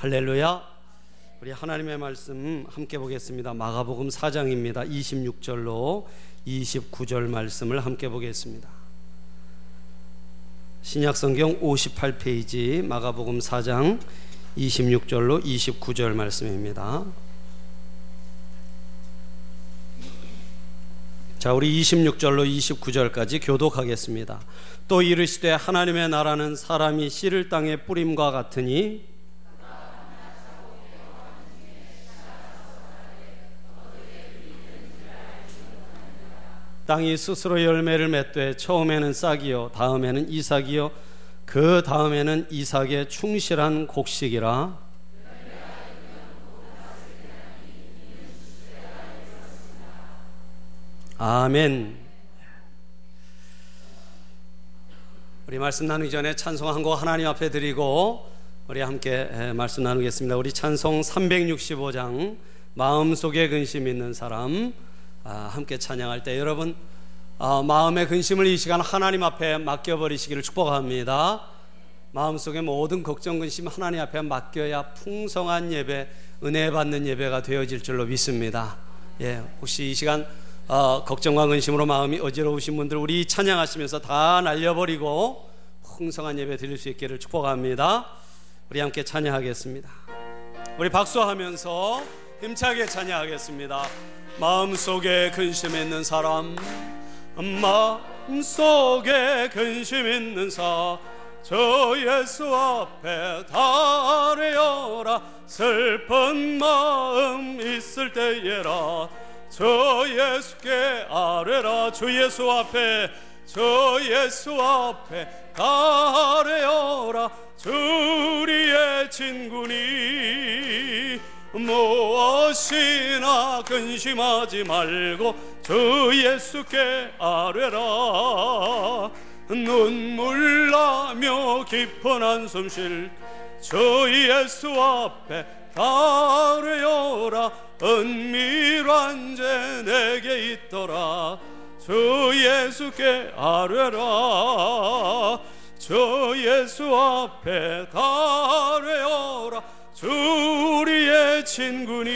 할렐루야. 우리 하나님의 말씀 함께 보겠습니다. 마가복음 4장입니다. 26절로 29절 말씀을 함께 보겠습니다. 신약 성경 58페이지 마가복음 4장 26절로 29절 말씀입니다. 자, 우리 26절로 29절까지 교독하겠습니다. 또 이르시되 하나님의 나라는 사람이 씨를 땅에 뿌림과 같으니 땅이 스스로 열매를 맺되 처음에는 싹이요 다음에는 이삭이요. 그 다음에는 이삭의 충실한 곡식이라. 아멘. 우리 말씀 나누기 전에 찬송 한 곡 하나님 앞에 드리고 우리 함께 말씀 나누겠습니다. 우리 찬송 365장 마음속에 근심 있는 사람. 아, 함께 찬양할 때 여러분 아, 마음의 근심을 이 시간 하나님 앞에 맡겨버리시기를 축복합니다. 마음속에 모든 걱정 근심 하나님 앞에 맡겨야 풍성한 예배, 은혜 받는 예배가 되어질 줄로 믿습니다. 예, 혹시 이 시간 어, 걱정과 근심으로 마음이 어지러우신 분들 우리 찬양하시면서 다 날려버리고 풍성한 예배 드릴 수 있기를 축복합니다. 우리 함께 찬양하겠습니다. 우리 박수하면서 힘차게 찬양하겠습니다. 마음속에 근심 있는 사람 마음속에 근심 있는 사저 예수 앞에 달래어라. 슬픈 마음 있을 때에라. 저 예수께 아뢰라. 주 예수 앞에 저 예수 앞에 달래어라. 주리의 친구니 무엇이나 근심하지 말고 주 예수께 아뢰라. 눈물 나며 깊은 한숨 쉴 주 예수 앞에 아뢰어라. 은밀한 죄 내게 있더라. 주 예수께 아뢰라. 주 예수 앞에 아뢰어라. 주리의 친구니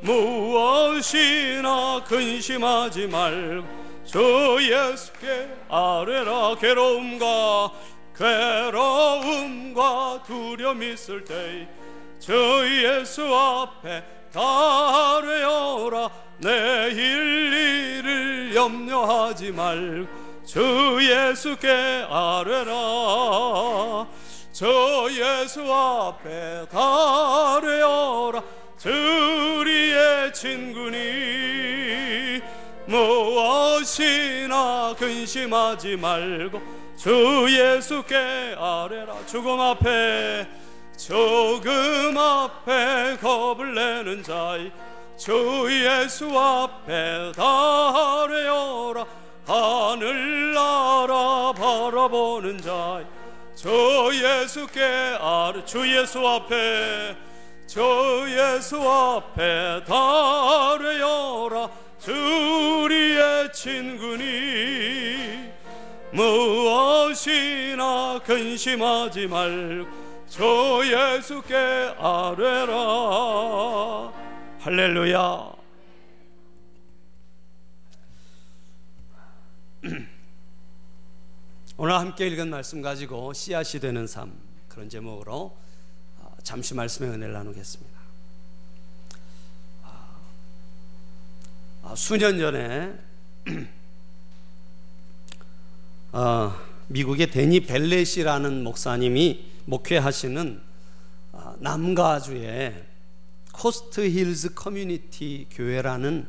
무엇이나 근심하지 말고 주 예수께 아뢰라 괴로움과 괴로움과 두려움 있을 때주 예수 앞에 아뢰어라. 내일 일을 염려하지 말고 주 예수께 아뢰라 저 예수 앞에 가려라. 주리의 친구니. 무엇이나 근심하지 말고 주 예수께 아뢰라. 죽음 앞에 죽음 앞에 겁을 내는 자이 주 예수 앞에 다려라. 하늘나라 바라보는 자이 저 예수께 아뢰 주 예수 앞에 저 예수 앞에 다려라. 주리의 친구니 무엇이나 근심하지 말고 저 예수께 아뢰라. 할렐루야 오늘 함께 읽은 말씀 가지고 씨앗이 되는 삶 그런 제목으로 아, 잠시 말씀의 은혜를 나누겠습니다. 아, 아, 수년 전에 미국의 데니 벨렛이라는 목사님이 목회하시는 남가주의 코스트 힐즈 커뮤니티 교회라는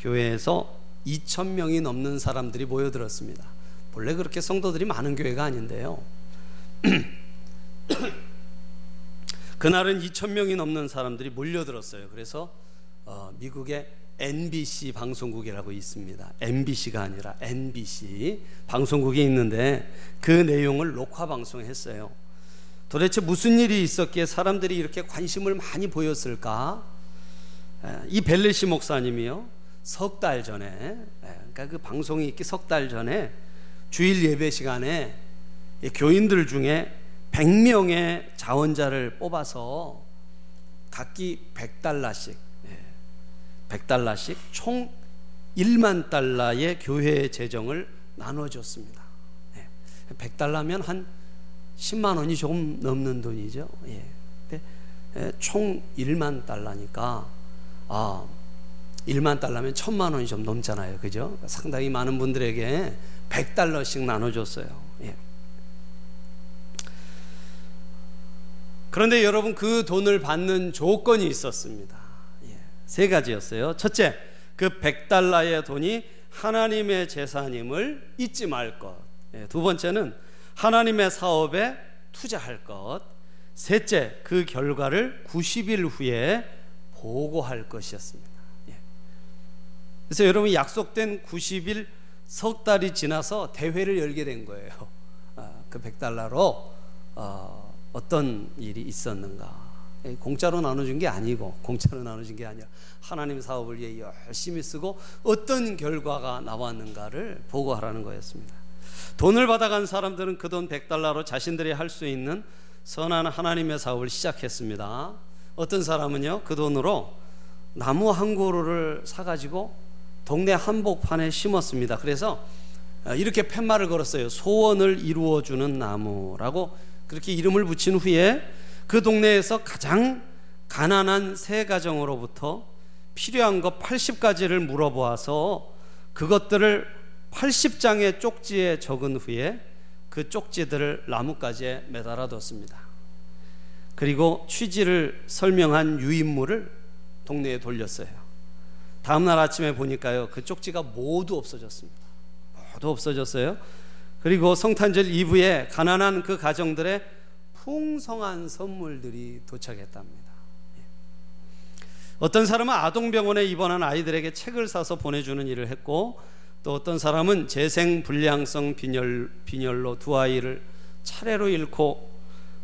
교회에서 2천 명이 넘는 사람들이 모여들었습니다. 원래 그렇게 성도들이 많은 교회가 아닌데요. 그날은 2천 명이 넘는 사람들이 몰려들었어요. 그래서 어, 미국의 NBC 방송국이라고 있습니다. MBC가 아니라 NBC 방송국이 있는데 그 내용을 녹화 방송했어요. 도대체 무슨 일이 있었기에 사람들이 이렇게 관심을 많이 보였을까? 이 벨레시 목사님이요. 석 달 전에, 그러니까 그 방송이 있기 석 달 전에 주일 예배 시간에 교인들 중에 100명의 자원자를 뽑아서 각기 100달러씩 100달러씩 총 1만 달러의 교회 재정을 나눠줬습니다. 100달러면 한 10만 원이 조금 넘는 돈이죠. 예. 총 1만 달러니까 아 1만 달러면 1000만 원이 좀 넘잖아요. 그죠? 상당히 많은 분들에게 100달러씩 나눠줬어요. 예. 그런데 여러분 그 돈을 받는 조건이 있었습니다. 예. 세 가지였어요. 첫째, 그 100달러의 돈이 하나님의 재산임을 잊지 말 것. 예. 두 번째는 하나님의 사업에 투자할 것. 셋째, 그 결과를 90일 후에 보고할 것이었습니다. 예. 그래서 여러분 약속된 90일 석 달이 지나서 대회를 열게 된 거예요. 아, 그 100달러로 어, 어떤 일이 있었는가. 예, 공짜로 나눠준 게 아니고 공짜로 나눠준 게 아니라 하나님 사업을 위해 열심히 쓰고 어떤 결과가 나왔는가를 보고하라는 거였습니다. 돈을 받아간 사람들은 그 돈 100달러로 자신들이 할 수 있는 선한 하나님의 사업을 시작했습니다. 어떤 사람은요, 그 돈으로 나무 한 그루를 사가지고 동네 한복판에 심었습니다. 그래서 어, 이렇게 팻말을 걸었어요. 소원을 이루어주는 나무라고 그렇게 이름을 붙인 후에 그 동네에서 가장 가난한 세 가정으로부터 필요한 것 80가지를 물어보아서 그것들을 80장의 쪽지에 적은 후에 그 쪽지들을 나뭇가지에 매달아 뒀습니다. 그리고 취지를 설명한 유인물을 동네에 돌렸어요. 다음 날 아침에 보니까요. 그 쪽지가 모두 없어졌습니다. 모두 없어졌어요. 그리고 성탄절 이브에 가난한 그 가정들의 풍성한 선물들이 도착했답니다. 예. 어떤 사람은 아동병원에 입원한 아이들에게 책을 사서 보내주는 일을 했고 또 어떤 사람은 재생 불량성 빈혈, 빈혈로 두 아이를 차례로 잃고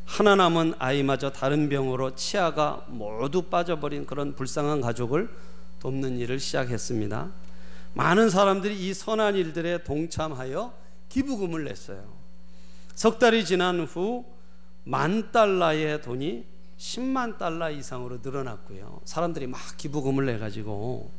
하나 남은 아이마저 다른 병으로 치아가 모두 빠져버린 그런 불쌍한 가족을 돕는 일을 시작했습니다. 많은 사람들이 이 선한 일들에 동참하여 기부금을 냈어요. 석 달이 지난 후 만 달러의 돈이 10만 달러 이상으로 늘어났고요. 사람들이 막 기부금을 내가지고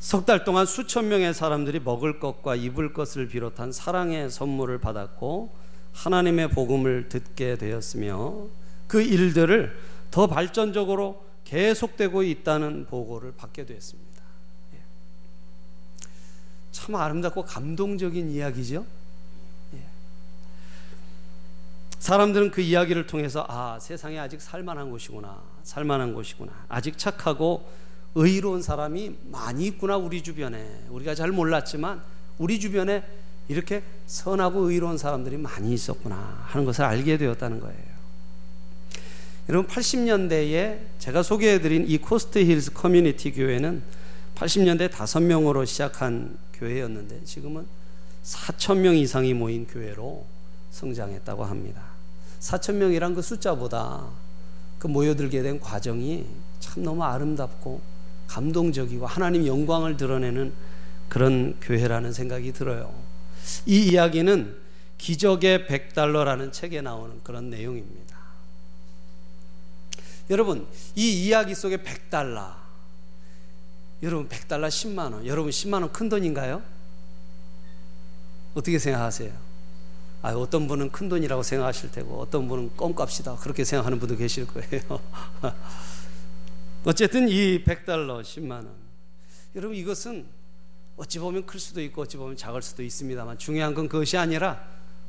석 달 동안 수천 명의 사람들이 먹을 것과 입을 것을 비롯한 사랑의 선물을 받았고 하나님의 복음을 듣게 되었으며 그 일들을 더 발전적으로 계속되고 있다는 보고를 받게 되었습니다. 예. 참 아름답고 감동적인 이야기죠. 예. 사람들은 그 이야기를 통해서 아 세상에 아직 살만한 곳이구나, 살만한 곳이구나, 아직 착하고 의로운 사람이 많이 있구나 우리 주변에 우리가 잘 몰랐지만 우리 주변에 이렇게 선하고 의로운 사람들이 많이 있었구나 하는 것을 알게 되었다는 거예요. 여러분 80년대에 제가 소개해드린 이 코스트 힐스 커뮤니티 교회는 80년대 5명으로 시작한 교회였는데 지금은 4천 명 이상이 모인 교회로 성장했다고 합니다. 4천 명이란 그 숫자보다 그 모여들게 된 과정이 참 너무 아름답고 감동적이고 하나님 영광을 드러내는 그런 교회라는 생각이 들어요. 이 이야기는 기적의 100달러라는 책에 나오는 그런 내용입니다. 여러분, 이 이야기 속에 100달러. 여러분, 100달러 10만 원. 여러분, 10만 원 큰 돈인가요? 어떻게 생각하세요? 아, 어떤 분은 큰 돈이라고 생각하실 테고, 어떤 분은 껌값이다. 그렇게 생각하는 분도 계실 거예요. 어쨌든 이 100달러 10만 원. 여러분 이것은 어찌 보면 클 수도 있고 어찌 보면 작을 수도 있습니다만 중요한 건 그것이 아니라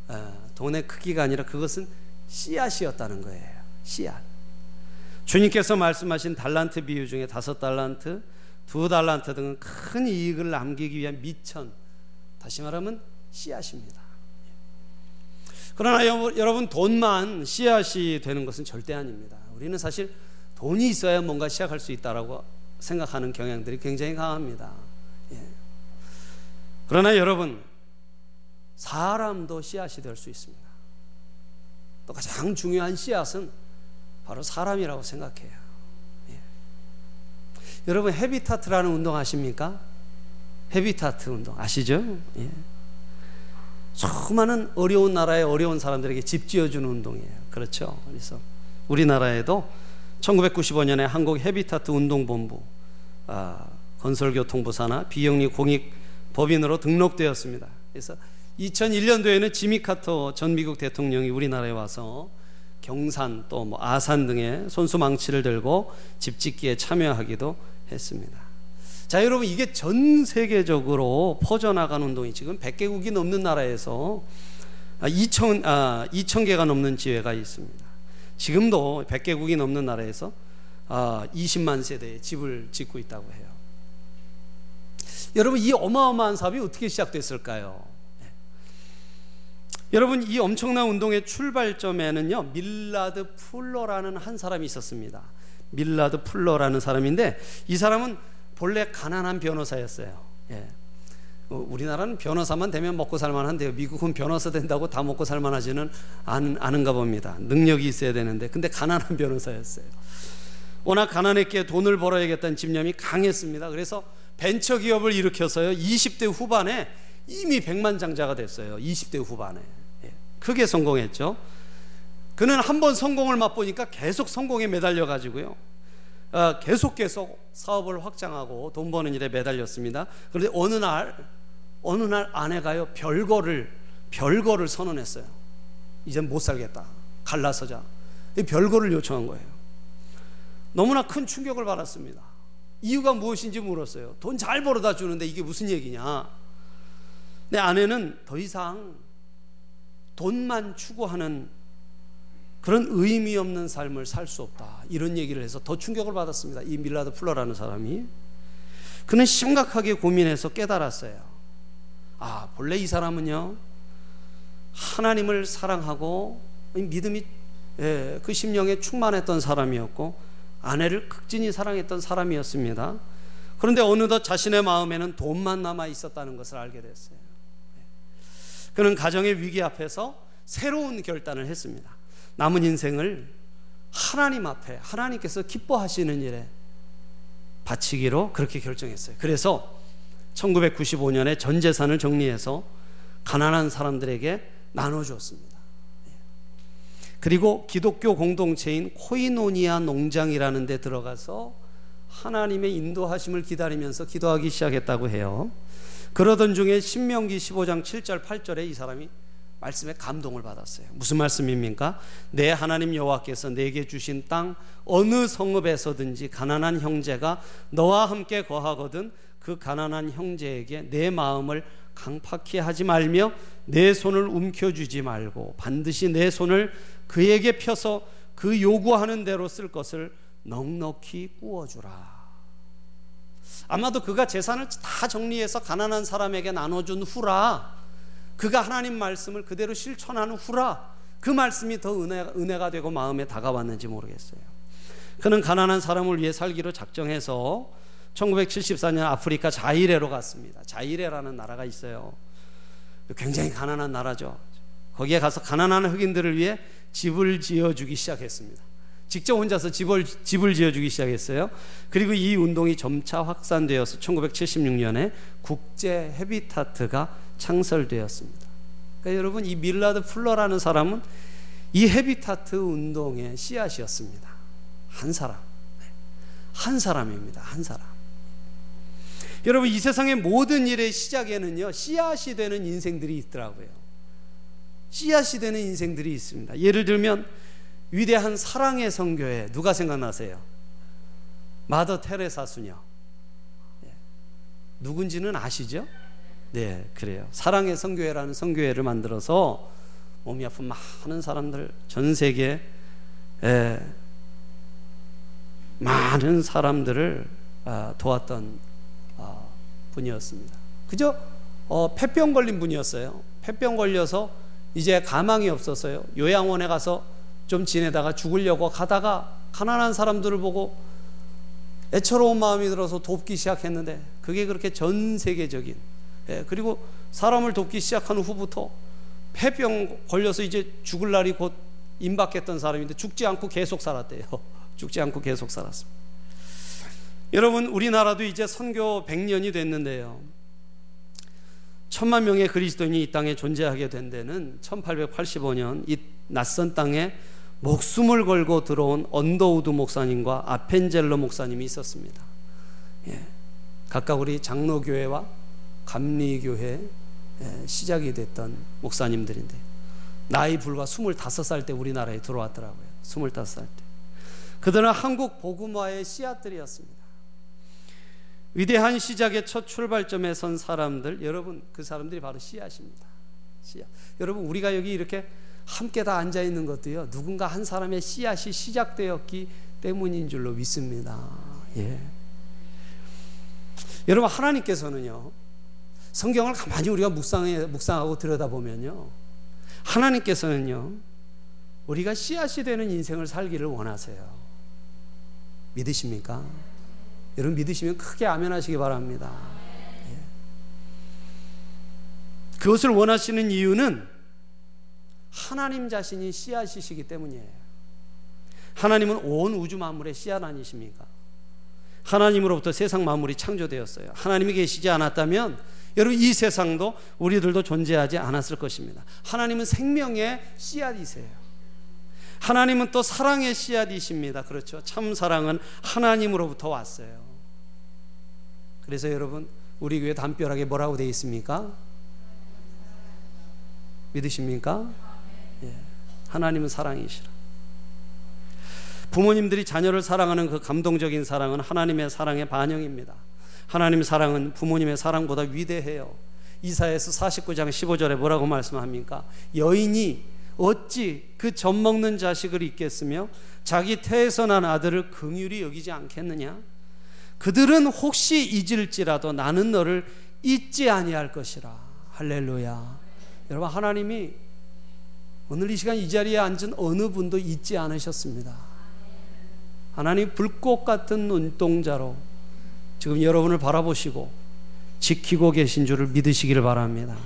어, 돈의 크기가 아니라 그것은 씨앗이었다는 거예요. 씨앗. 주님께서 말씀하신 달란트 비유 중에 다섯 달란트, 두 달란트 등은 큰 이익을 남기기 위한 미천, 다시 말하면 씨앗입니다. 그러나 여러분 돈만 씨앗이 되는 것은 절대 아닙니다. 우리는 사실 돈이 있어야 뭔가 시작할 수 있다라고 생각하는 경향들이 굉장히 강합니다. 예. 그러나 여러분, 사람도 씨앗이 될 수 있습니다. 또 가장 중요한 씨앗은 바로 사람이라고 생각해요. 예. 여러분, 헤비타트라는 운동 아십니까? 헤비타트 운동 아시죠? 예. 수많은 어려운 나라의 어려운 사람들에게 집 지어주는 운동이에요. 그렇죠. 그래서 우리나라에도 1995년에 한국 헤비타트 운동본부 아, 건설교통부 산하 비영리 공익 법인으로 등록되었습니다. 그래서 2001년도에는 지미 카터 전 미국 대통령이 우리나라에 와서 경산 또 뭐 아산 등의 손수 망치를 들고 집 짓기에 참여하기도 했습니다. 자, 여러분 이게 전 세계적으로 퍼져나간 운동이 지금 100개국이 넘는 나라에서 2천 아, 2천 아, 개가 넘는 지회가 있습니다. 지금도 100개국이 넘는 나라에서 아, 20만 세대의 집을 짓고 있다고 해요. 여러분 이 어마어마한 사업이 어떻게 시작됐을까요? 여러분 이 엄청난 운동의 출발점에는요 밀라드 풀러라는 한 사람이 있었습니다. 밀라드 풀러라는 사람인데 이 사람은 본래 가난한 변호사였어요. 예. 어, 우리나라는 변호사만 되면 먹고 살만한데요. 미국은 변호사 된다고 다 먹고 살만하지는 않, 않은가 봅니다. 능력이 있어야 되는데 근데 가난한 변호사였어요. 워낙 가난했기에 돈을 벌어야겠다는 집념이 강했습니다. 그래서 벤처 기업을 일으켜서요. 20대 후반에 이미 백만장자가 됐어요. 20대 후반에. 크게 성공했죠. 그는 한 번 성공을 맛보니까 계속 성공에 매달려 가지고요. 어, 계속 계속 사업을 확장하고 돈 버는 일에 매달렸습니다. 그런데 어느 날 어느 날 아내가요 별거를 별거를 선언했어요. 이젠 못 살겠다. 갈라서자. 별거를 요청한 거예요. 너무나 큰 충격을 받았습니다. 이유가 무엇인지 물었어요. 돈 잘 벌어다 주는데 이게 무슨 얘기냐? 내 아내는 더 이상 돈만 추구하는 그런 의미 없는 삶을 살 수 없다. 이런 얘기를 해서 더 충격을 받았습니다. 이 밀라드 플러라는 사람이. 그는 심각하게 고민해서 깨달았어요. 아, 본래 이 사람은요, 하나님을 사랑하고 믿음이 예, 그 심령에 충만했던 사람이었고, 아내를 극진히 사랑했던 사람이었습니다. 그런데 어느덧 자신의 마음에는 돈만 남아 있었다는 것을 알게 됐어요. 그는 가정의 위기 앞에서 새로운 결단을 했습니다. 남은 인생을 하나님 앞에 하나님께서 기뻐하시는 일에 바치기로 그렇게 결정했어요. 그래서 1995년에 전 재산을 정리해서 가난한 사람들에게 나눠주었습니다. 예. 그리고 기독교 공동체인 코이노니아 농장이라는 데 들어가서 하나님의 인도하심을 기다리면서 기도하기 시작했다고 해요. 그러던 중에 신명기 15장 7절 8절에 이 사람이 말씀에 감동을 받았어요. 무슨 말씀입니까? 내 하나님 여호와께서 내게 주신 땅 어느 성읍에서든지 가난한 형제가 너와 함께 거하거든 그 가난한 형제에게 내 마음을 강팍히 하지 말며 내 손을 움켜쥐지 말고 반드시 내 손을 그에게 펴서 그 요구하는 대로 쓸 것을 넉넉히 구워주라. 아마도 그가 재산을 다 정리해서 가난한 사람에게 나눠준 후라 그가 하나님 말씀을 그대로 실천하는 후라 그 말씀이 더 은혜가, 은혜가 되고 마음에 다가왔는지 모르겠어요. 그는 가난한 사람을 위해 살기로 작정해서 1974년 아프리카 자이레로 갔습니다. 자이레라는 나라가 있어요. 굉장히 가난한 나라죠. 거기에 가서 가난한 흑인들을 위해 집을 지어주기 시작했습니다. 직접 혼자서 집을, 집을 지어주기 시작했어요. 그리고 이 운동이 점차 확산되어서 1976년에 국제 헤비타트가 창설되었습니다. 그러니까 여러분 이 밀라드 풀러라는 사람은 이 헤비타트 운동의 씨앗이었습니다. 한 사람. 한 사람입니다. 한 사람. 여러분 이 세상의 모든 일의 시작에는요 씨앗이 되는 인생들이 있더라고요. 씨앗이 되는 인생들이 있습니다. 예를 들면 위대한 사랑의 성교회 누가 생각나세요? 마더 테레사 수녀. 예. 누군지는 아시죠? 네, 그래요. 사랑의 성교회라는 성교회를 만들어서 몸이 아픈 많은 사람들 전 세계 에 많은 사람들을 아, 도왔던 아, 분이었습니다. 그저 어, 폐병 걸린 분이었어요. 폐병 걸려서 이제 가망이 없었어요. 요양원에 가서 좀 지내다가 죽으려고 가다가 가난한 사람들을 보고 애처로운 마음이 들어서 돕기 시작했는데 그게 그렇게 전 세계적인 예, 그리고 사람을 돕기 시작한 후부터 폐병 걸려서 이제 죽을 날이 곧 임박했던 사람인데 죽지 않고 계속 살았대요. 죽지 않고 계속 살았습니다. 여러분 우리나라도 이제 선교 100년이 됐는데요. 천만 명의 그리스도인이 이 땅에 존재하게 된 데는 1885년 이 낯선 땅에 목숨을 걸고 들어온 언더우드 목사님과 아펜젤러 목사님이 있었습니다. 예. 각각 우리 장로교회와 감리교회 예, 시작이 됐던 목사님들인데 나이 불과 25살 때 우리나라에 들어왔더라고요. 25살 때. 그들은 한국 복음화의 씨앗들이었습니다. 위대한 시작의 첫 출발점에 선 사람들, 여러분 그 사람들이 바로 씨앗입니다. 씨앗. 여러분 우리가 여기 이렇게 함께 다 앉아 있는 것도요. 누군가 한 사람의 씨앗이 시작되었기 때문인 줄로 믿습니다. 예. 여러분 하나님께서는요. 성경을 가만히 우리가 묵상해 묵상하고 들여다보면요. 하나님께서는요. 우리가 씨앗이 되는 인생을 살기를 원하세요. 믿으십니까? 여러분 믿으시면 크게 아멘하시기 바랍니다. 예. 그것을 원하시는 이유는 하나님 자신이 씨앗이시기 때문이에요. 하나님은 온 우주 만물의 씨앗 아니십니까? 하나님으로부터 세상 만물이 창조되었어요. 하나님이 계시지 않았다면 여러분 이 세상도 우리들도 존재하지 않았을 것입니다. 하나님은 생명의 씨앗이세요. 하나님은 또 사랑의 씨앗이십니다. 그렇죠. 참 사랑은 하나님으로부터 왔어요. 그래서 여러분 우리 교회 담벼락에 뭐라고 되어 있습니까? 믿으십니까? 예. 하나님은 사랑이시라. 부모님들이 자녀를 사랑하는 그 감동적인 사랑은 하나님의 사랑의 반영입니다. 하나님의 사랑은 부모님의 사랑보다 위대해요. 이사에서 49장 15절에 뭐라고 말씀합니까? 여인이 어찌 그 젖 먹는 자식을 잊겠으며 자기 태에서 난 아들을 긍휼히 여기지 않겠느냐? 그들은 혹시 잊을지라도 나는 너를 잊지 아니할 것이라. 할렐루야. 여러분 하나님이 오늘 이 시간 이 자리에 앉은 어느 분도 잊지 않으셨습니다. 하나님 불꽃 같은 눈동자로 지금 여러분을 바라보시고 지키고 계신 줄을 믿으시기를 바랍니다.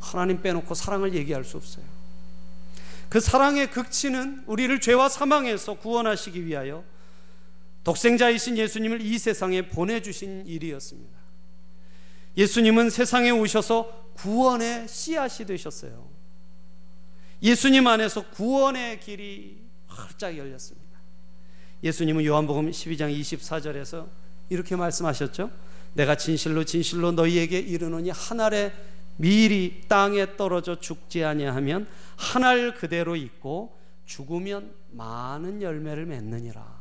하나님 빼놓고 사랑을 얘기할 수 없어요. 그 사랑의 극치는 우리를 죄와 사망에서 구원하시기 위하여 독생자이신 예수님을 이 세상에 보내주신 일이었습니다. 예수님은 세상에 오셔서 구원의 씨앗이 되셨어요. 예수님 안에서 구원의 길이 활짝 열렸습니다. 예수님은 요한복음 12장 24절에서 이렇게 말씀하셨죠. 내가 진실로 진실로 너희에게 이르노니 한 알의 미리 땅에 떨어져 죽지 아니하면 한 알 그대로 있고 죽으면 많은 열매를 맺느니라.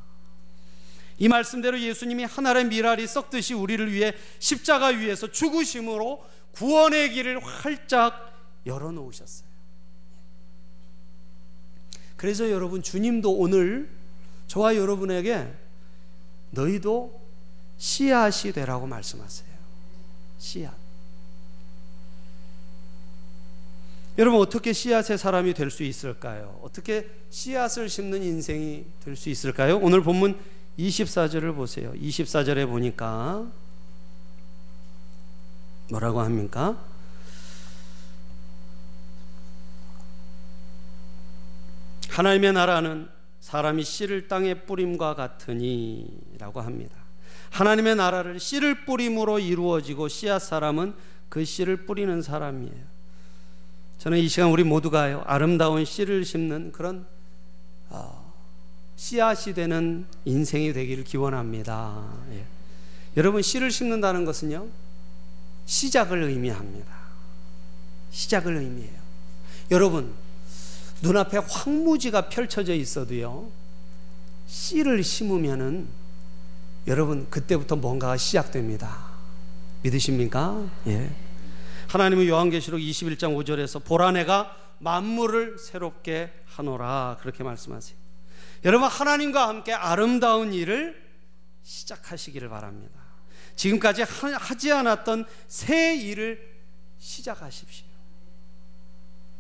이 말씀대로 예수님이 하나의 미랄이 썩듯이 우리를 위해 십자가 위에서 죽으심으로 구원의 길을 활짝 열어 놓으셨어요. 그래서 여러분 주님도 오늘 저와 여러분에게 너희도 씨앗이 되라고 말씀하세요. 씨앗. 여러분 어떻게 씨앗의 사람이 될 수 있을까요? 어떻게 씨앗을 심는 인생이 될 수 있을까요? 오늘 본문 24절을 보세요. 24절에 보니까 뭐라고 합니까? 하나님의 나라는 사람이 씨를 땅에 뿌림과 같으니라고 합니다. 하나님의 나라를 씨를 뿌림으로 이루어지고 씨앗 사람은 그 씨를 뿌리는 사람이에요. 저는 이 시간 우리 모두가 아름다운 씨를 심는 그런 어, 씨앗이 되는 인생이 되기를 기원합니다. 예. 여러분 씨를 심는다는 것은요 시작을 의미합니다. 시작을 의미해요. 여러분 눈앞에 황무지가 펼쳐져 있어도요 씨를 심으면은 여러분 그때부터 뭔가가 시작됩니다. 믿으십니까? 예. 하나님은 요한계시록 21장 5절에서 보라 내가 만물을 새롭게 하노라 그렇게 말씀하세요. 여러분 하나님과 함께 아름다운 일을 시작하시기를 바랍니다. 지금까지 하지 않았던 새 일을 시작하십시오.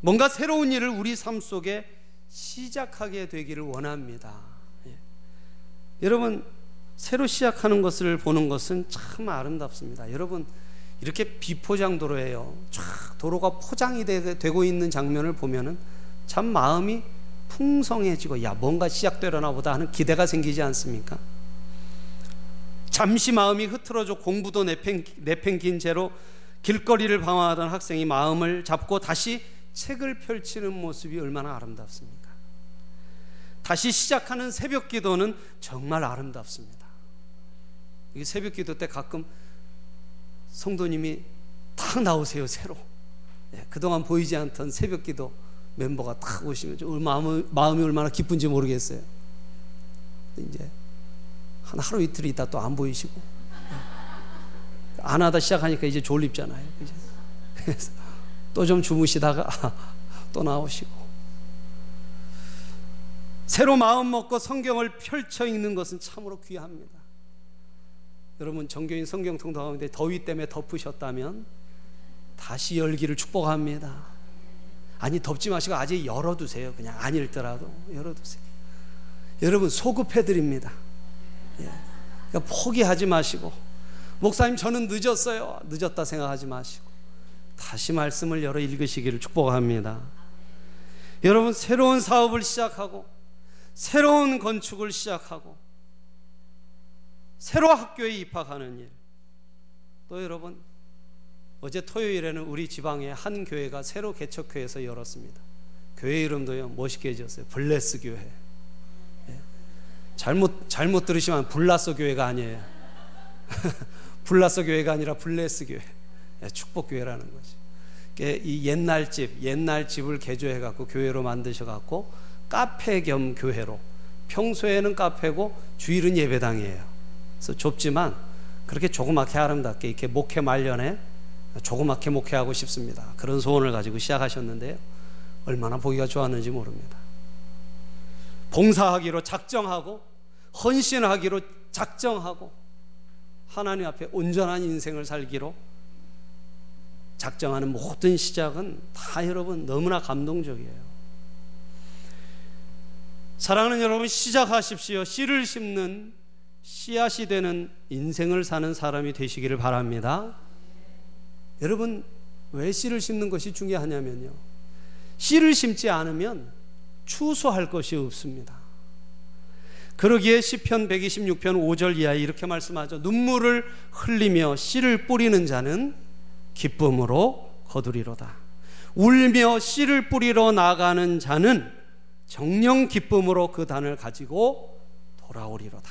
뭔가 새로운 일을 우리 삶 속에 시작하게 되기를 원합니다. 예. 여러분 새로 시작하는 것을 보는 것은 참 아름답습니다. 여러분 이렇게 비포장 도로예요. 쫙 도로가 포장이 되, 고 있는 장면을 보면은 참 마음이 풍성해지고 야 뭔가 시작되려나 보다 하는 기대가 생기지 않습니까? 잠시 마음이 흐트러져 공부도 내팽, 내팽긴 채로 길거리를 방황하던 학생이 마음을 잡고 다시 책을 펼치는 모습이 얼마나 아름답습니까? 다시 시작하는 새벽 기도는 정말 아름답습니다. 이게 새벽 기도 때 가끔 성도님이 탁 나오세요, 새로. 예, 그동안 보이지 않던 새벽 기도 멤버가 탁 오시면 좀 마음이, 마음이 얼마나 기쁜지 모르겠어요. 이제 한 하루 이틀 있다 또 안 보이시고 예. 안 하다 시작하니까 이제 졸립잖아요. 그래서 또 좀 주무시다가 또 나오시고 새로 마음 먹고 성경을 펼쳐 읽는 것은 참으로 귀합니다. 여러분 정교인 성경 통독하는데 더위 때문에 덮으셨다면 다시 열기를 축복합니다. 아니 덮지 마시고 아직 열어두세요. 그냥 안 읽더라도 열어두세요. 여러분 소급해 드립니다. 예. 그러니까 포기하지 마시고 목사님 저는 늦었어요. 늦었다 생각하지 마시고 다시 말씀을 열어 읽으시기를 축복합니다. 여러분 새로운 사업을 시작하고 새로운 건축을 시작하고 새로 학교에 입학하는 일. 또 여러분 어제 토요일에는 우리 지방의 한 교회가 새로 개척회에서 열었습니다. 교회 이름도요 멋있게 지었어요. 블레스 교회. 예. 잘못 잘못 들으시면 불라서 교회가 아니에요. 불라서 교회가 아니라 블레스 교회. 예, 축복 교회라는 거죠. 이 옛날 집, 옛날 집을 개조해 갖고 교회로 만드셔 갖고 카페 겸 교회로 평소에는 카페고 주일은 예배당이에요. 그래서 좁지만 그렇게 조그맣게 아름답게 이렇게 목회 말년에 조그맣게 목회하고 싶습니다. 그런 소원을 가지고 시작하셨는데요. 얼마나 보기가 좋았는지 모릅니다. 봉사하기로 작정하고 헌신하기로 작정하고 하나님 앞에 온전한 인생을 살기로 작정하는 모든 시작은 다 여러분 너무나 감동적이에요. 사랑하는 여러분 시작하십시오. 씨를 심는 씨앗이 되는 인생을 사는 사람이 되시기를 바랍니다. 여러분 왜 씨를 심는 것이 중요하냐면요. 씨를 심지 않으면 추수할 것이 없습니다. 그러기에 시편 126편 5절 이하에 이렇게 말씀하죠. 눈물을 흘리며 씨를 뿌리는 자는 기쁨으로 거두리로다. 울며 씨를 뿌리러 나가는 자는 정령 기쁨으로 그 단을 가지고 돌아오리로다.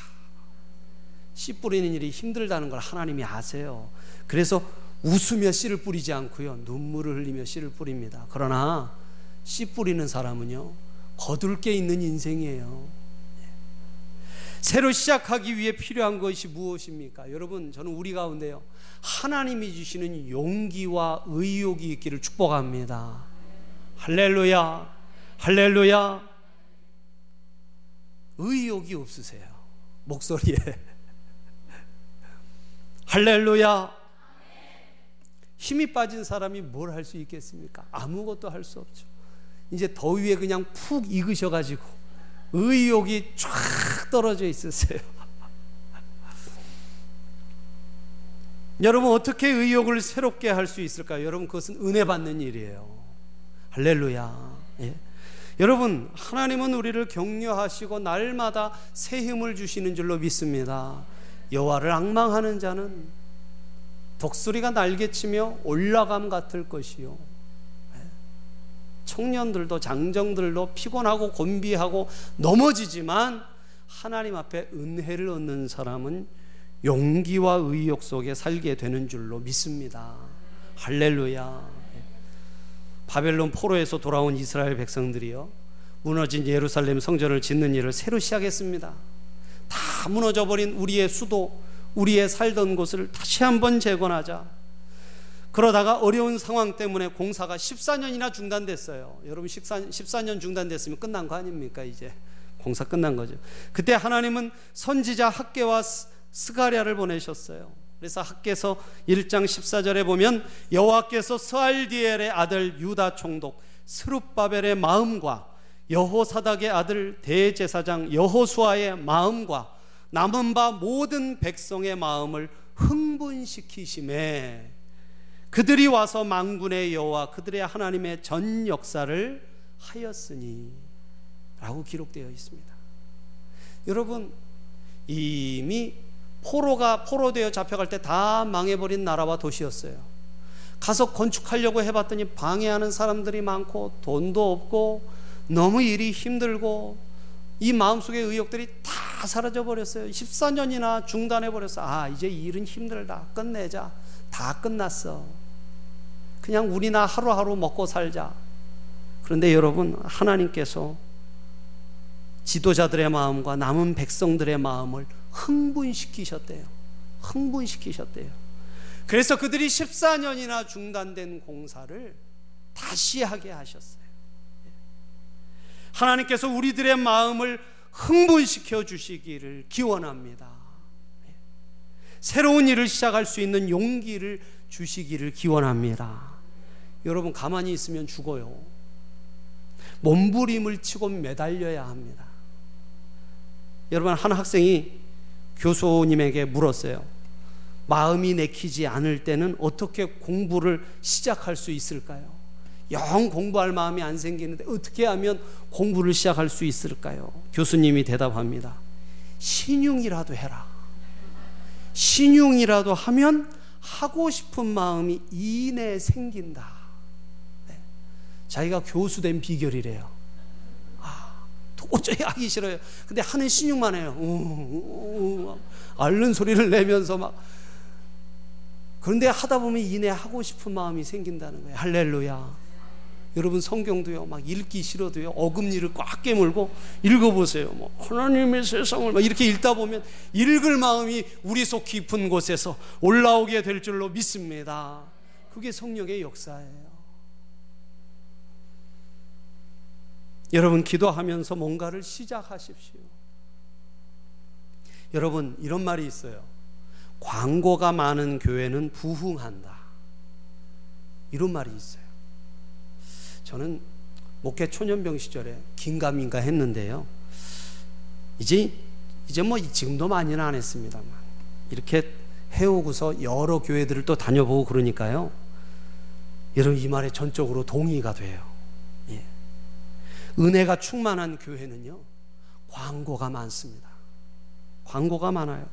씨 뿌리는 일이 힘들다는 걸 하나님이 아세요. 그래서 웃으며 씨를 뿌리지 않고요. 눈물을 흘리며 씨를 뿌립니다. 그러나 씨 뿌리는 사람은요. 거둘 게 있는 인생이에요. 새로 시작하기 위해 필요한 것이 무엇입니까? 여러분, 저는 우리 가운데요. 하나님이 주시는 용기와 의욕이 있기를 축복합니다. 할렐루야. 할렐루야. 의욕이 없으세요. 목소리에. 할렐루야. 힘이 빠진 사람이 뭘 할 수 있겠습니까? 아무것도 할 수 없죠. 이제 더위에 그냥 푹 익으셔가지고 의욕이 쫙 떨어져 있으세요. 여러분 어떻게 의욕을 새롭게 할 수 있을까요? 여러분 그것은 은혜 받는 일이에요. 할렐루야. 예. 여러분 하나님은 우리를 격려하시고 날마다 새 힘을 주시는 줄로 믿습니다. 여호와를 악망하는 자는 독수리가 날개치며 올라감 같을 것이요. 청년들도 장정들도 피곤하고 곤비하고 넘어지지만 하나님 앞에 은혜를 얻는 사람은 용기와 의욕 속에 살게 되는 줄로 믿습니다. 할렐루야. 바벨론 포로에서 돌아온 이스라엘 백성들이요. 무너진 예루살렘 성전을 짓는 일을 새로 시작했습니다. 다 무너져 버린 우리의 수도, 우리의 살던 곳을 다시 한번 재건하자. 그러다가 어려운 상황 때문에 공사가 14년이나 중단됐어요. 여러분 14, 14년 중단됐으면 끝난 거 아닙니까 이제 공사 끝난 거죠. 그때 하나님은 선지자 학계와 스가랴를 보내셨어요. 그래서 학계서 1장 14절에 보면 여호와께서 스알디엘의 아들 유다 총독 스룹바벨의 마음과 여호사닥의 아들 대제사장 여호수아의 마음과 남은 바 모든 백성의 마음을 흥분시키심에 그들이 와서 망군의 여호와 그들의 하나님의 전 역사를 하였으니 라고 기록되어 있습니다. 여러분 이미 포로가 포로되어 잡혀갈 때 다 망해버린 나라와 도시였어요. 가서 건축하려고 해봤더니 방해하는 사람들이 많고 돈도 없고 너무 일이 힘들고 이 마음속의 의욕들이 다 사라져 버렸어요. 14년이나 중단해 버렸어. 아, 이제 일은 힘들다. 끝내자. 다 끝났어. 그냥 우리나 하루하루 먹고 살자. 그런데 여러분, 하나님께서 지도자들의 마음과 남은 백성들의 마음을 흥분시키셨대요. 흥분시키셨대요. 그래서 그들이 14년이나 중단된 공사를 다시 하게 하셨어요. 하나님께서 우리들의 마음을 흥분시켜 주시기를 기원합니다. 새로운 일을 시작할 수 있는 용기를 주시기를 기원합니다. 여러분 가만히 있으면 죽어요. 몸부림을 치고 매달려야 합니다. 여러분 한 학생이 교수님에게 물었어요. 마음이 내키지 않을 때는 어떻게 공부를 시작할 수 있을까요? 영 공부할 마음이 안 생기는데 어떻게 하면 공부를 시작할 수 있을까요? 교수님이 대답합니다. 신용이라도 해라. 신용이라도 하면 하고 싶은 마음이 이내 생긴다. 네. 자기가 교수된 비결이래요. 아, 도저히 하기 싫어요. 근데 하는 신용만 해요. 우, 앓는 소리를 내면서 막. 그런데 하다 보면 이내 하고 싶은 마음이 생긴다는 거예요. 할렐루야. 여러분 성경도요 막 읽기 싫어도요 어금니를 꽉 깨물고 읽어보세요 뭐 하나님의 세상을 막 이렇게 읽다 보면 읽을 마음이 우리 속 깊은 곳에서 올라오게 될 줄로 믿습니다 그게 성령의 역사예요 여러분 기도하면서 뭔가를 시작하십시오 여러분 이런 말이 있어요 광고가 많은 교회는 부흥한다 이런 말이 있어요 저는 목회 초년병 시절에 긴가민가 했는데요. 이제 이제 뭐 지금도 많이는 안 했습니다만 이렇게 해오고서 여러 교회들을 또 다녀보고 그러니까요. 여러분 이 말에 전적으로 동의가 돼요. 예. 은혜가 충만한 교회는요 광고가 많습니다. 광고가 많아요.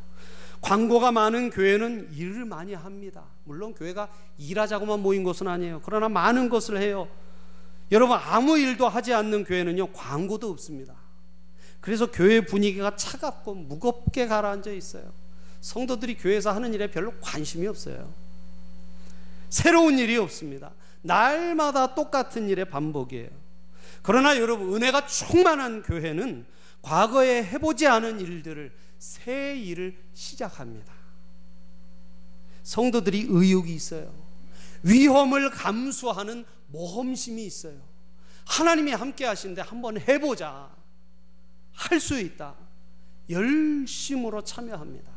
광고가 많은 교회는 일을 많이 합니다. 물론 교회가 일하자고만 모인 것은 아니에요. 그러나 많은 것을 해요. 여러분 아무 일도 하지 않는 교회는요 광고도 없습니다. 그래서 교회 분위기가 차갑고 무겁게 가라앉아 있어요. 성도들이 교회에서 하는 일에 별로 관심이 없어요. 새로운 일이 없습니다. 날마다 똑같은 일의 반복이에요. 그러나 여러분 은혜가 충만한 교회는 과거에 해보지 않은 일들을 새 일을 시작합니다. 성도들이 의욕이 있어요. 위험을 감수하는 모험심이 있어요. 하나님이 함께 하시는데 한번 해보자. 할 수 있다. 열심으로 참여합니다.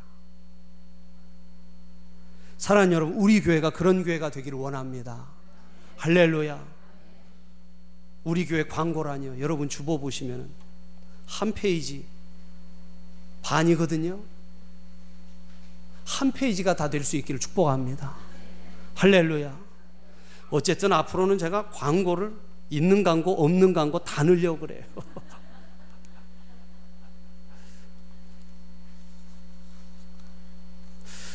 사랑하는 여러분, 우리 교회가 그런 교회가 되기를 원합니다. 할렐루야. 우리 교회 광고라니요. 여러분 주보 보시면 한 페이지 반이거든요. 한 페이지가 다 될 수 있기를 축복합니다. 할렐루야. 어쨌든 앞으로는 제가 광고를 있는 광고 없는 광고 다 넣으려고 그래요.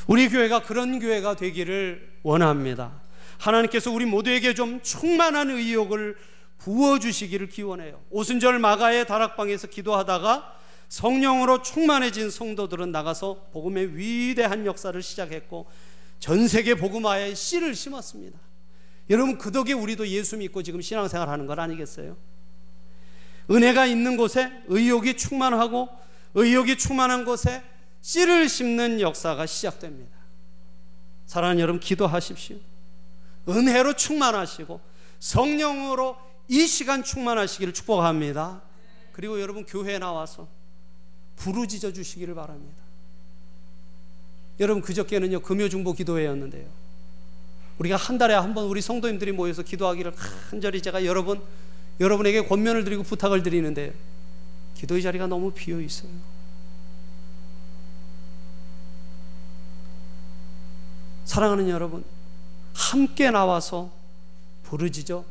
우리 교회가 그런 교회가 되기를 원합니다. 하나님께서 우리 모두에게 좀 충만한 의욕을 부어 주시기를 기원해요. 오순절 마가의 다락방에서 기도하다가 성령으로 충만해진 성도들은 나가서 복음의 위대한 역사를 시작했고 전 세계 복음화에 씨를 심었습니다. 여러분 그 덕에 우리도 예수 믿고 지금 신앙생활 하는 것 아니겠어요? 은혜가 있는 곳에 의욕이 충만하고 의욕이 충만한 곳에 씨를 심는 역사가 시작됩니다. 사랑하는 여러분 기도하십시오. 은혜로 충만하시고 성령으로 이 시간 충만하시기를 축복합니다. 그리고 여러분 교회에 나와서 부르짖어 주시기를 바랍니다. 여러분 그저께는요 금요중보 기도회였는데요. 우리가 한 달에 한 번 우리 성도님들이 모여서 기도하기를 간절히 제가 여러분 여러분에게 권면을 드리고 부탁을 드리는데 기도의 자리가 너무 비어 있어요. 사랑하는 여러분, 함께 나와서 부르짖어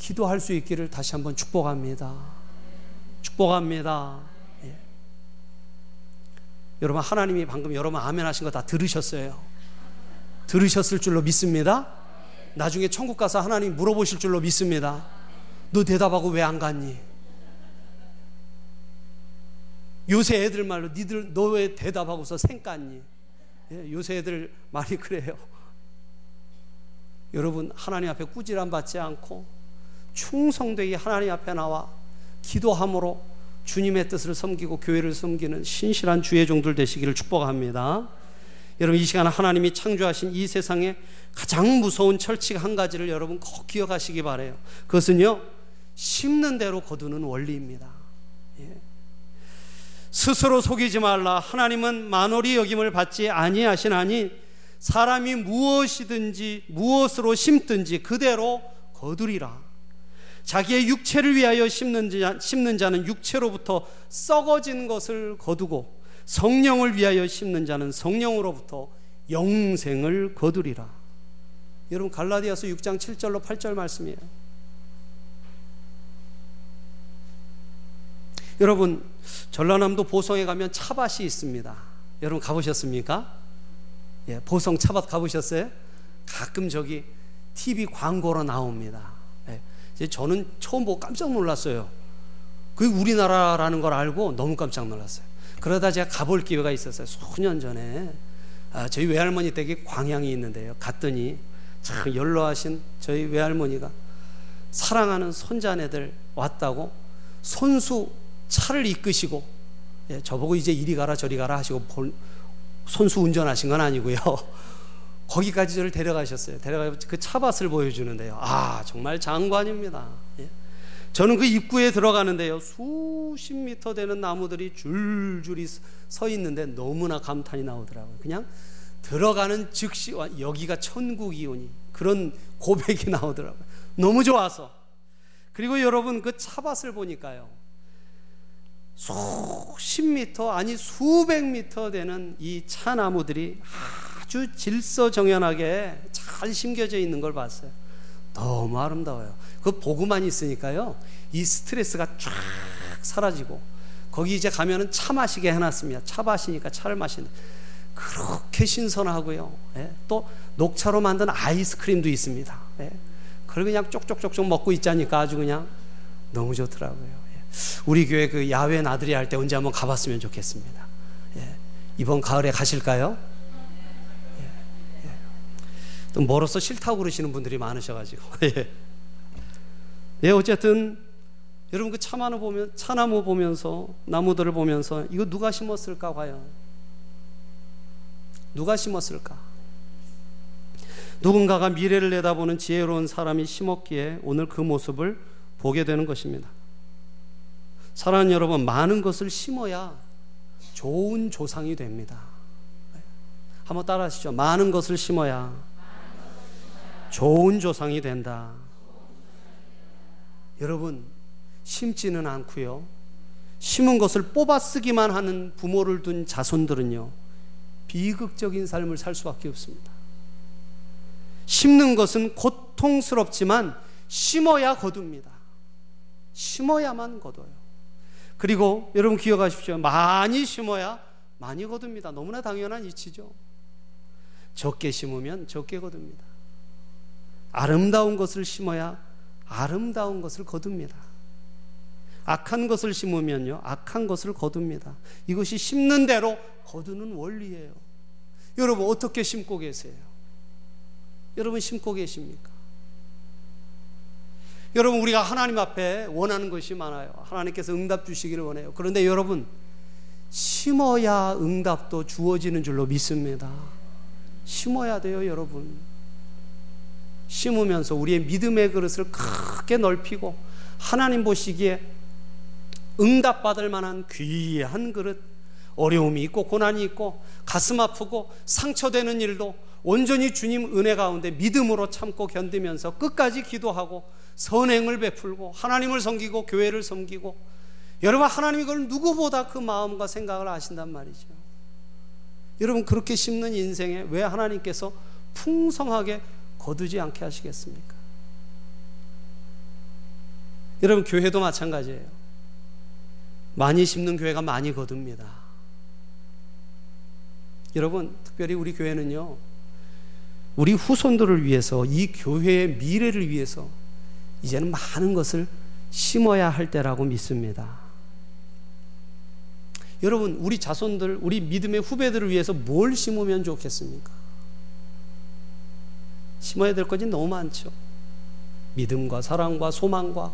기도할 수 있기를 다시 한번 축복합니다. 축복합니다. 예. 여러분 하나님이 방금 여러분 아멘 하신 거 다 들으셨어요. 들으셨을 줄로 믿습니다. 나중에 천국 가서 하나님 물어보실 줄로 믿습니다. 너 대답하고 왜 안 갔니? 요새 애들 말로 니들 너 왜 대답하고서 생 깠니? 예, 요새 애들 말이 그래요. 여러분 하나님 앞에 꾸지람 받지 않고 충성되게 하나님 앞에 나와 기도함으로 주님의 뜻을 섬기고 교회를 섬기는 신실한 주의 종들 되시기를 축복합니다. 여러분 이 시간 하나님이 창조하신 이 세상에 가장 무서운 철칙 한 가지를 여러분 꼭 기억하시기 바래요. 그것은요 심는 대로 거두는 원리입니다. 예. 스스로 속이지 말라. 하나님은 만월이 여김을 받지 아니하시나니 사람이 무엇이든지 무엇으로 심든지 그대로 거두리라. 자기의 육체를 위하여 심는, 자, 심는 자는 육체로부터 썩어진 것을 거두고 성령을 위하여 심는 자는 성령으로부터 영생을 거두리라. 여러분 갈라디아서 6장 7절로 8절 말씀이에요. 여러분 전라남도 보성에 가면 차밭이 있습니다. 여러분 가보셨습니까? 예, 보성 차밭 가보셨어요? 가끔 저기 TV 광고로 나옵니다. 저는 처음 보고 깜짝 놀랐어요. 그게 우리나라라는 걸 알고 너무 깜짝 놀랐어요. 그러다 제가 가볼 기회가 있었어요. 수년 전에. 아, 저희 외할머니 댁에 광양이 있는데요. 갔더니 참 연로하신 저희 외할머니가 사랑하는 손자네들 왔다고 손수 차를 이끄시고 예, 저보고 이제 이리 가라 저리 가라 하시고 볼, 손수 운전하신 건 아니고요. 거기까지 저를 데려가셨어요. 데려가 그 차밭을 보여주는데요. 아 정말 장관입니다. 예. 저는 그 입구에 들어가는데요. 수십 미터 되는 나무들이 줄줄이 서 있는데 너무나 감탄이 나오더라고요. 그냥 들어가는 즉시 여기가 천국이오니 그런 고백이 나오더라고요. 너무 좋아서. 그리고 여러분 그 차밭을 보니까요. 수십 미터 아니 수백 미터 되는 이 차나무들이 아주 질서 정연하게 잘 심겨져 있는 걸 봤어요. 너무 아름다워요. 그 보고만 있으니까요. 이 스트레스가 쫙 사라지고 거기 이제 가면은 차 마시게 해놨습니다. 차 마시니까 차를 마시는 그렇게 신선하고요. 예? 또 녹차로 만든 아이스크림도 있습니다. 예? 그걸 그냥 쪽쪽쪽쪽 먹고 있자니까 아주 그냥 너무 좋더라고요. 예? 우리 교회 그 야외 나들이 할 때 언제 한번 가봤으면 좋겠습니다. 예? 이번 가을에 가실까요? 또 멀어서 싫다고 그러시는 분들이 많으셔가지고. 예. 예, 어쨌든 여러분 그 차나무 보면 차나무 보면서 나무들을 보면서 이거 누가 심었을까 과연? 누가 심었을까? 누군가가 미래를 내다보는 지혜로운 사람이 심었기에 오늘 그 모습을 보게 되는 것입니다. 사랑하는 여러분, 많은 것을 심어야 좋은 조상이 됩니다. 한번 따라 하시죠. 많은 것을 심어야 좋은 조상이 된다. 여러분, 심지는 않고요. 심은 것을 뽑아 쓰기만 하는 부모를 둔 자손들은요. 비극적인 삶을 살 수밖에 없습니다. 심는 것은 고통스럽지만 심어야 거둡니다. 심어야만 거둬요. 그리고 여러분 기억하십시오. 많이 심어야 많이 거둡니다. 너무나 당연한 이치죠. 적게 심으면 적게 거둡니다. 아름다운 것을 심어야 아름다운 것을 거둡니다. 악한 것을 심으면요, 악한 것을 거둡니다. 이것이 심는 대로 거두는 원리예요. 여러분, 어떻게 심고 계세요? 여러분, 심고 계십니까? 여러분, 우리가 하나님 앞에 원하는 것이 많아요. 하나님께서 응답 주시기를 원해요. 그런데 여러분, 심어야 응답도 주어지는 줄로 믿습니다. 심어야 돼요, 여러분. 심으면서 우리의 믿음의 그릇을 크게 넓히고 하나님 보시기에 응답받을 만한 귀한 그릇 어려움이 있고 고난이 있고 가슴 아프고 상처되는 일도 온전히 주님 은혜 가운데 믿음으로 참고 견디면서 끝까지 기도하고 선행을 베풀고 하나님을 섬기고 교회를 섬기고 여러분 하나님이 그걸 누구보다 그 마음과 생각을 아신단 말이죠. 여러분 그렇게 심는 인생에 왜 하나님께서 풍성하게 거두지 않게 하시겠습니까? 여러분, 교회도 마찬가지예요. 많이 심는 교회가 많이 거둡니다. 여러분, 특별히 우리 교회는요, 우리 후손들을 위해서 이 교회의 미래를 위해서 이제는 많은 것을 심어야 할 때라고 믿습니다. 여러분, 우리 자손들, 우리 믿음의 후배들을 위해서 뭘 심으면 좋겠습니까? 심어야 될 것이 너무 많죠. 믿음과 사랑과 소망과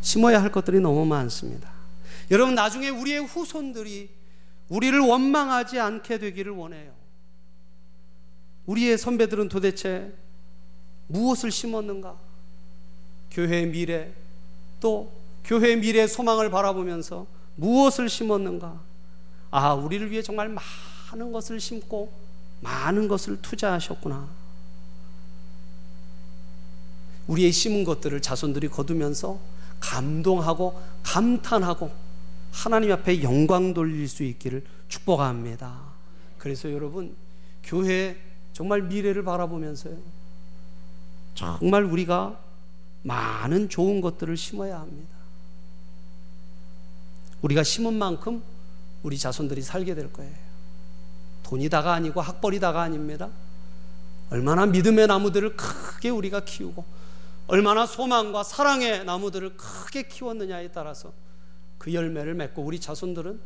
심어야 할 것들이 너무 많습니다. 여러분, 나중에 우리의 후손들이 우리를 원망하지 않게 되기를 원해요. 우리의 선배들은 도대체 무엇을 심었는가? 교회의 미래, 또 교회의 미래의 소망을 바라보면서 무엇을 심었는가? 아, 우리를 위해 정말 많은 것을 심고 많은 것을 투자하셨구나. 우리의 심은 것들을 자손들이 거두면서 감동하고 감탄하고 하나님 앞에 영광 돌릴 수 있기를 축복합니다. 그래서 여러분, 교회 정말 미래를 바라보면서요. 정말 우리가 많은 좋은 것들을 심어야 합니다. 우리가 심은 만큼 우리 자손들이 살게 될 거예요. 돈이 다가 아니고 학벌이 다가 아닙니다. 얼마나 믿음의 나무들을 크게 우리가 키우고 얼마나 소망과 사랑의 나무들을 크게 키웠느냐에 따라서 그 열매를 맺고 우리 자손들은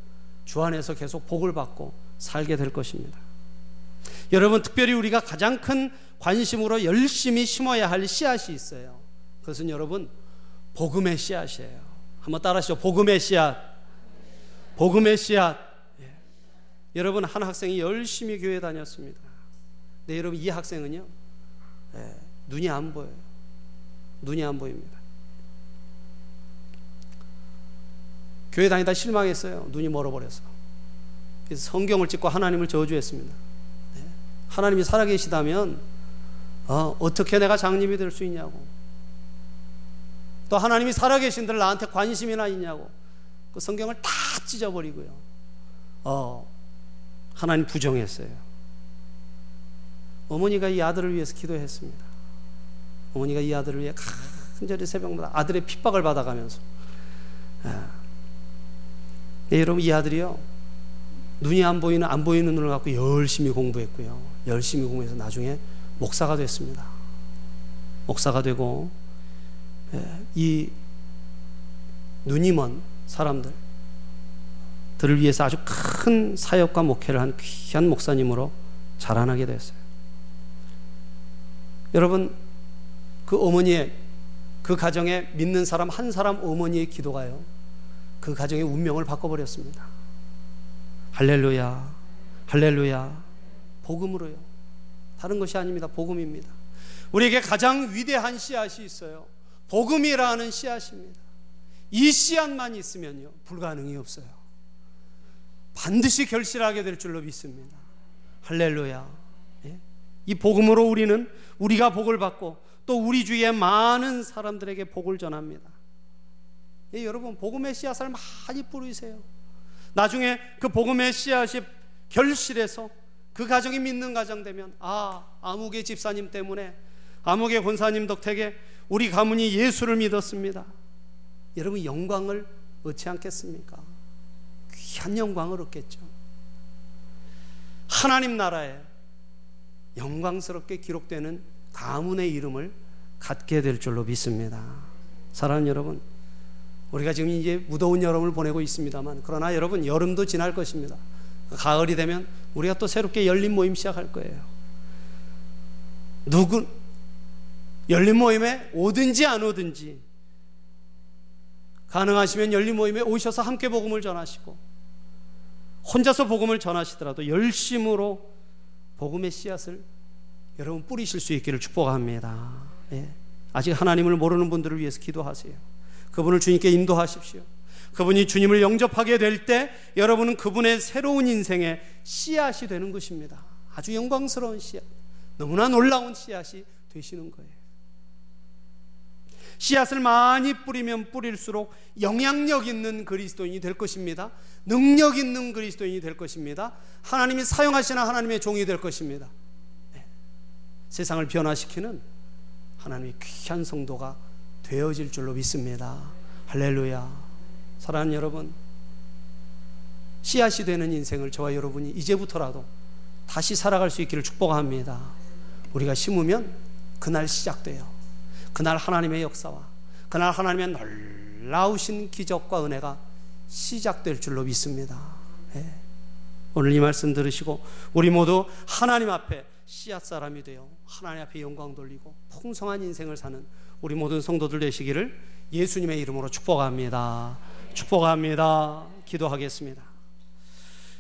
주 안에서 계속 복을 받고 살게 될 것입니다. 여러분 특별히 우리가 가장 큰 관심으로 열심히 심어야 할 씨앗이 있어요. 그것은 여러분 복음의 씨앗이에요. 한번 따라하시죠. 복음의 씨앗. 복음의 씨앗. 예. 여러분 한 학생이 열심히 교회 다녔습니다. 네, 여러분 이 학생은요 예, 눈이 안 보여요. 눈이 안 보입니다. 교회 다니다 실망했어요. 눈이 멀어버려서. 그래서 성경을 찍고 하나님을 저주했습니다. 네. 하나님이 살아계시다면 어, 어떻게 내가 장님이 될 수 있냐고. 또 하나님이 살아계신들 나한테 관심이나 있냐고. 그 성경을 다 찢어버리고요. 어, 하나님 부정했어요. 어머니가 이 아들을 위해서 기도했습니다. 어머니가 이 아들을 위해 간절히 새벽마다 아들의 핍박을 받아가면서. 아. 네, 여러분 이 아들이요 눈이 안 보이는 안 보이는 눈을 갖고 열심히 공부했고요. 열심히 공부해서 나중에 목사가 됐습니다. 목사가 되고 예, 이 눈이 먼 사람들 들을 위해서 아주 큰 사역과 목회를 한 귀한 목사님으로 자라나게 됐어요. 여러분 그 어머니의 그 가정에 믿는 사람 한 사람 어머니의 기도가요. 그 가정의 운명을 바꿔버렸습니다. 할렐루야, 할렐루야, 복음으로요. 다른 것이 아닙니다. 복음입니다. 우리에게 가장 위대한 씨앗이 있어요. 복음이라는 씨앗입니다. 이 씨앗만 있으면요, 불가능이 없어요. 반드시 결실하게 될 줄로 믿습니다. 할렐루야. 예? 이 복음으로 우리는 우리가 복을 받고 또 우리 주위의 많은 사람들에게 복을 전합니다. 예, 여러분 복음의 씨앗을 많이 뿌리세요. 나중에 그 복음의 씨앗이 결실해서 그 가정이 믿는 가정 되면 아 아무개 집사님 때문에 아무개 권사님 덕택에 우리 가문이 예수를 믿었습니다. 여러분 영광을 얻지 않겠습니까? 귀한 영광을 얻겠죠. 하나님 나라에 영광스럽게 기록되는 가문의 이름을 갖게 될 줄로 믿습니다. 사랑하는 여러분, 우리가 지금 이제 무더운 여름을 보내고 있습니다만 그러나 여러분 여름도 지날 것입니다. 가을이 되면 우리가 또 새롭게 열린 모임 시작할 거예요. 누구 열린 모임에 오든지 안 오든지 가능하시면 열린 모임에 오셔서 함께 복음을 전하시고 혼자서 복음을 전하시더라도 열심으로 복음의 씨앗을 여러분 뿌리실 수 있기를 축복합니다. 예. 아직 하나님을 모르는 분들을 위해서 기도하세요. 그분을 주님께 인도하십시오. 그분이 주님을 영접하게 될 때 여러분은 그분의 새로운 인생의 씨앗이 되는 것입니다. 아주 영광스러운 씨앗, 너무나 놀라운 씨앗이 되시는 거예요. 씨앗을 많이 뿌리면 뿌릴수록 영향력 있는 그리스도인이 될 것입니다. 능력 있는 그리스도인이 될 것입니다. 하나님이 사용하시는 하나님의 종이 될 것입니다. 네. 세상을 변화시키는 하나님의 귀한 성도가 되어질 줄로 믿습니다. 할렐루야. 사랑하는 여러분, 씨앗이 되는 인생을 저와 여러분이 이제부터라도 다시 살아갈 수 있기를 축복합니다. 우리가 심으면 그날 시작돼요. 그날 하나님의 역사와 그날 하나님의 놀라우신 기적과 은혜가 시작될 줄로 믿습니다. 예. 오늘 이 말씀 들으시고 우리 모두 하나님 앞에 씨앗 사람이 되어 하나님 앞에 영광 돌리고 풍성한 인생을 사는 우리 모든 성도들 되시기를 예수님의 이름으로 축복합니다. 축복합니다. 기도하겠습니다.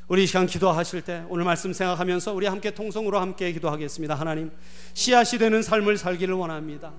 우리 이 시간 기도하실 때 오늘 말씀 생각하면서 우리 함께 통성으로 함께 기도하겠습니다. 하나님 씨앗이 되는 삶을 살기를 원합니다.